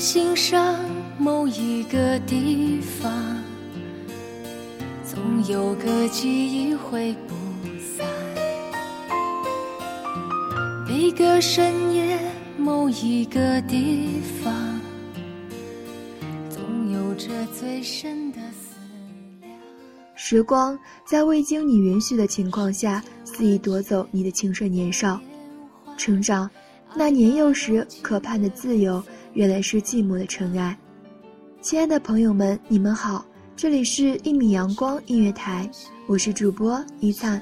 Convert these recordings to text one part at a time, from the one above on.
心上某一个地方，总有个记忆会不散。每个深夜某一个地方，总有着最深的思量。时光在未经你允许的情况下，肆意夺走你的青春年少。成长，那年幼时可盼的自由，原来是寂寞的尘埃。亲爱的朋友们，你们好，这里是一米阳光音乐台，我是主播一灿。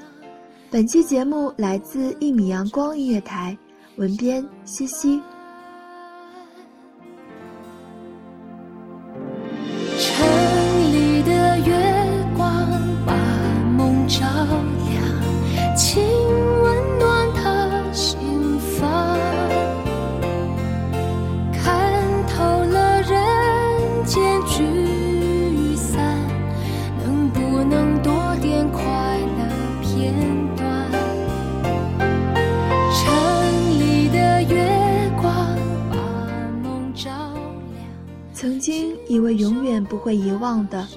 本期节目来自一米阳光音乐台，文编西西。不会遗忘的，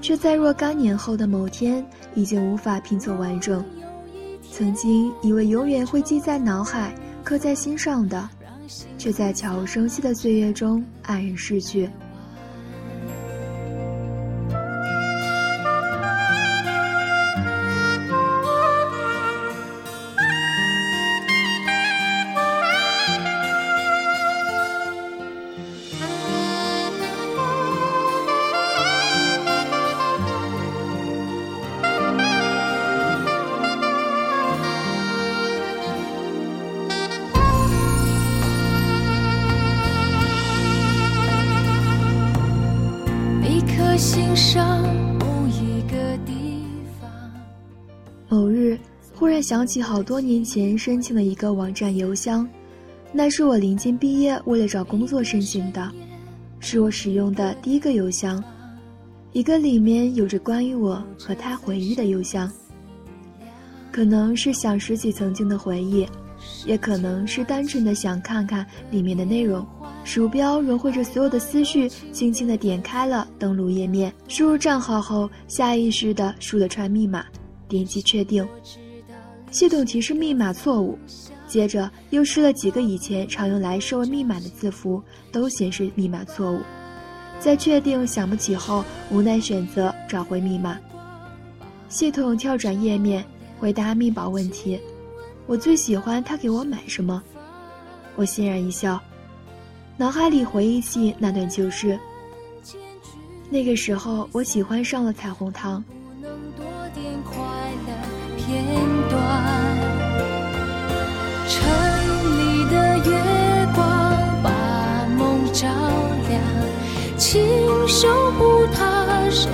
却在若干年后的某天已经无法拼凑完整。曾经以为永远会记在脑海、刻在心上的，却在悄无声息的岁月中黯然逝去。心上某一个地方。某日，忽然想起好多年前申请的一个网站邮箱，那是我临近毕业为了找工作申请的，是我使用的第一个邮箱，一个里面有着关于我和他回忆的邮箱。可能是想拾起曾经的回忆，也可能是单纯的想看看里面的内容。鼠标融汇着所有的思绪，轻轻地点开了登录页面，输入账号后，下意识地输了串密码，点击确定。系统提示密码错误，接着又试了几个以前常用来设为密码的字符，都显示密码错误。在确定想不起后，无奈选择找回密码。系统跳转页面，回答密保问题。我最喜欢他给我买什么？我欣然一笑，脑海里回忆起那段旧事。那个时候，我喜欢上了彩虹糖。不能多点快乐片段。城里的月光把梦照亮，请守护它身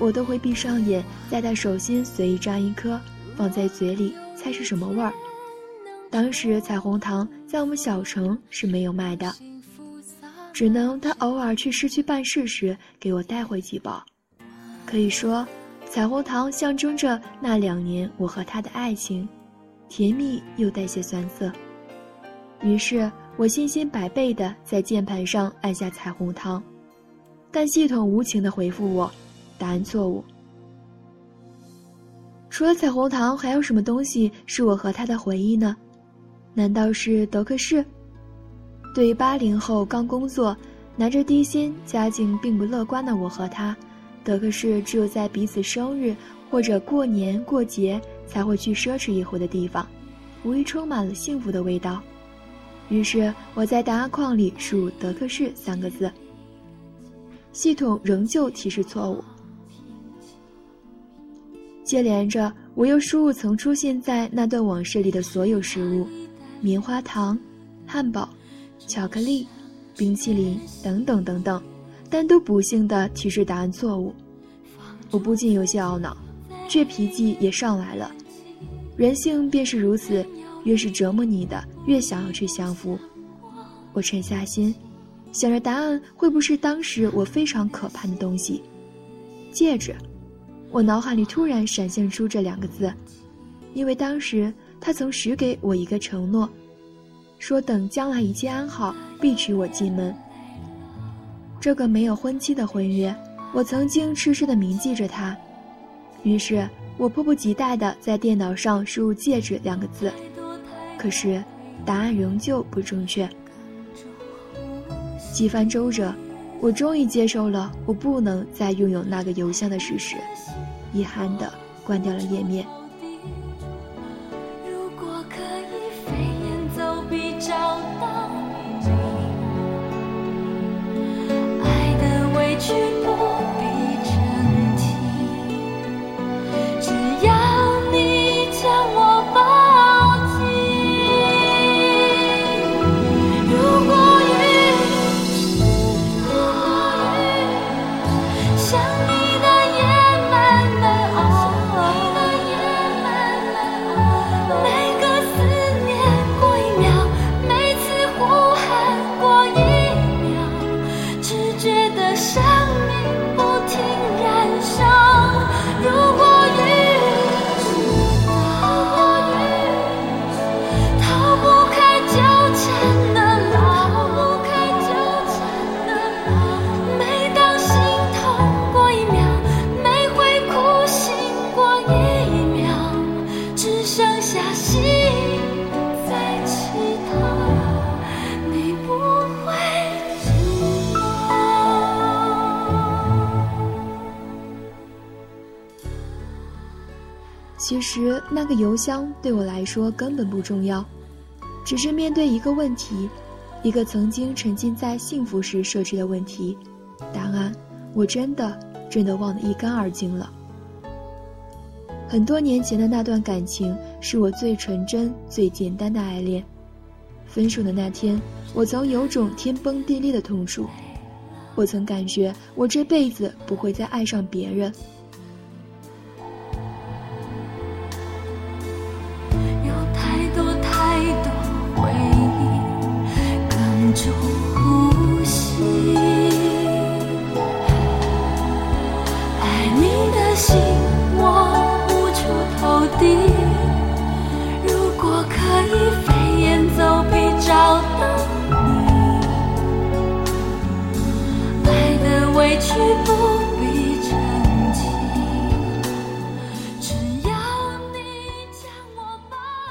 我都会闭上眼，在他手心随意扎一颗，放在嘴里，猜是什么味儿。当时彩虹糖在我们小城是没有卖的，只能他偶尔去市区办事时给我带回几包。可以说，彩虹糖象征着那两年我和他的爱情，甜蜜又带些酸涩。于是我信心百倍地在键盘上按下彩虹糖，但系统无情地回复我。答案错误。除了彩虹糖，还有什么东西是我和他的回忆呢？难道是德克士？对于八零后刚工作、拿着低薪、家境并不乐观的我和他，德克士只有在彼此生日或者过年过节才会去奢侈一回的地方，无疑充满了幸福的味道。于是我在答案框里输入“德克士”三个字，系统仍旧提示错误。接连着，我又输入曾出现在那段往事里的所有食物：棉花糖、汉堡、巧克力、冰淇淋等等等等，但都不幸的提示答案错误。我不禁有些懊恼，倔脾气也上来了。人性便是如此，越是折磨你的，越想要去降服。我沉下心，想着答案会不会是当时我非常可盼的东西——戒指。我脑海里突然闪现出这两个字，因为当时他曾许给我一个承诺，说等将来一切安好，必娶我进门。这个没有婚期的婚约，我曾经痴痴的铭记着它。于是我迫不及待的在电脑上输入“戒指”两个字，可是答案仍旧不正确。几番周折。我终于接受了我不能再拥有那个邮箱的事实，遗憾的关掉了页面。如果可以飞檐走壁找到你，爱的委屈其实那个邮箱对我来说根本不重要，只是面对一个问题，一个曾经沉浸在幸福时设置的问题，答案我真的真的忘得一干二净了。很多年前的那段感情是我最纯真、最简单的爱恋，分手的那天，我曾有种天崩地裂的痛楚，我曾感觉我这辈子不会再爱上别人。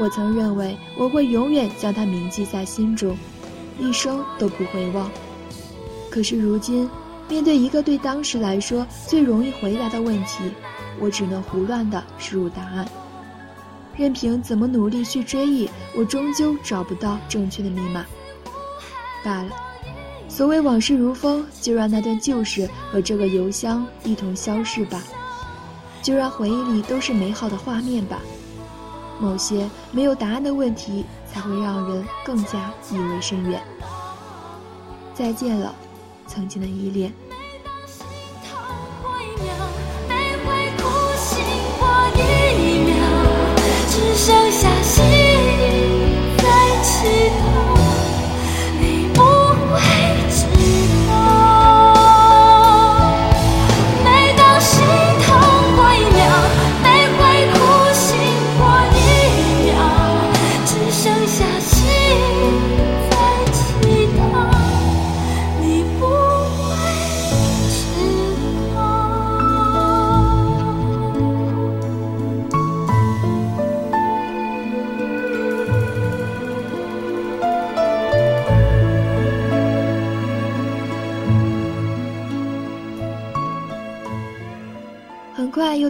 我曾认为我会永远将他铭记在心中，一生都不会忘。可是如今，面对一个对当时来说最容易回答的问题，我只能胡乱地输入答案，任凭怎么努力去追忆，我终究找不到正确的密码。罢了。所谓往事如风，就让那段旧事和这个邮箱一同消逝吧。就让回忆里都是美好的画面吧。某些没有答案的问题，才会让人更加意味深远。再见了，曾经的依恋。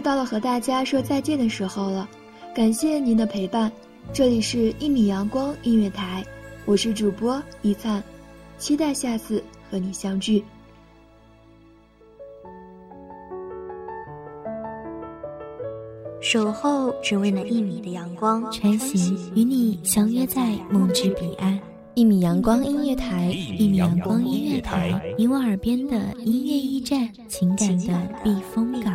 又到了和大家说再见的时候了，感谢您的陪伴。这里是一米阳光音乐台，我是主播一灿，期待下次和你相聚。守候只为那一米的阳光，穿行与你相约在梦之彼岸。一米阳光音乐台，一米阳光音乐台，你我耳边的音乐驿站，情感的避风港。